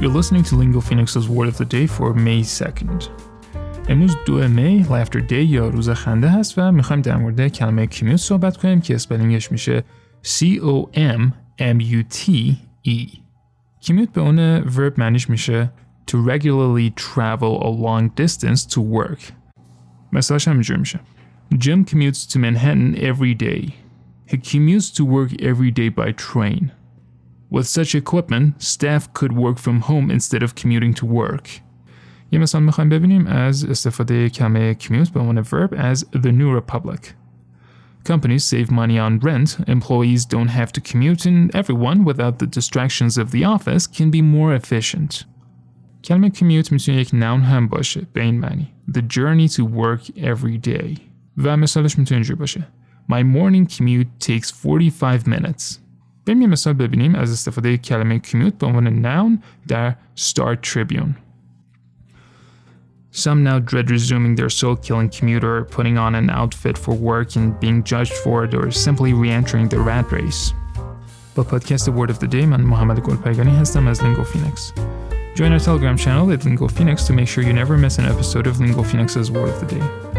You're listening to Lingo Phoenix's Word of the Day for May 2nd. امروز دو می لفتر دی یا روز خنده هست و میخوایم در مورد کلمه کمیوت صحبت کنیم که اسپلینگش میشه C-O-M-M-U-T-E کمیوت به اون ورب معنیش میشه to regularly travel a long distance to work مثالش همینجور میشه Jim commutes to Manhattan every day. He commutes to work every day by train. With such equipment, staff could work from home instead of commuting to work. یه مثال میخوایم ببینیم از استفاده کلمه commute به عنوان verb as the new republic. Companies save money on rent, employees don't have to commute, and everyone, without the distractions of the office, can be more efficient. کلمه commute میتونه یک noun هم باشه به این معنی The journey to work every day و مثالش میتونه اینجوری باشه My morning commute takes 45 minutes بریم یه مثال ببینیم از استفاده کلمه commute به عنوان noun در Star Tribune Some now dread resuming their soul killing commute or putting on an outfit for work and being judged for it or simply re entering the rat race. با پادکست Word of the Day من محمد گلپایگانی هستم از Lingo Phoenix. Join our Telegram channel at Lingo Phoenix to make sure you never miss an episode of Lingo Phoenix's Word of the Day.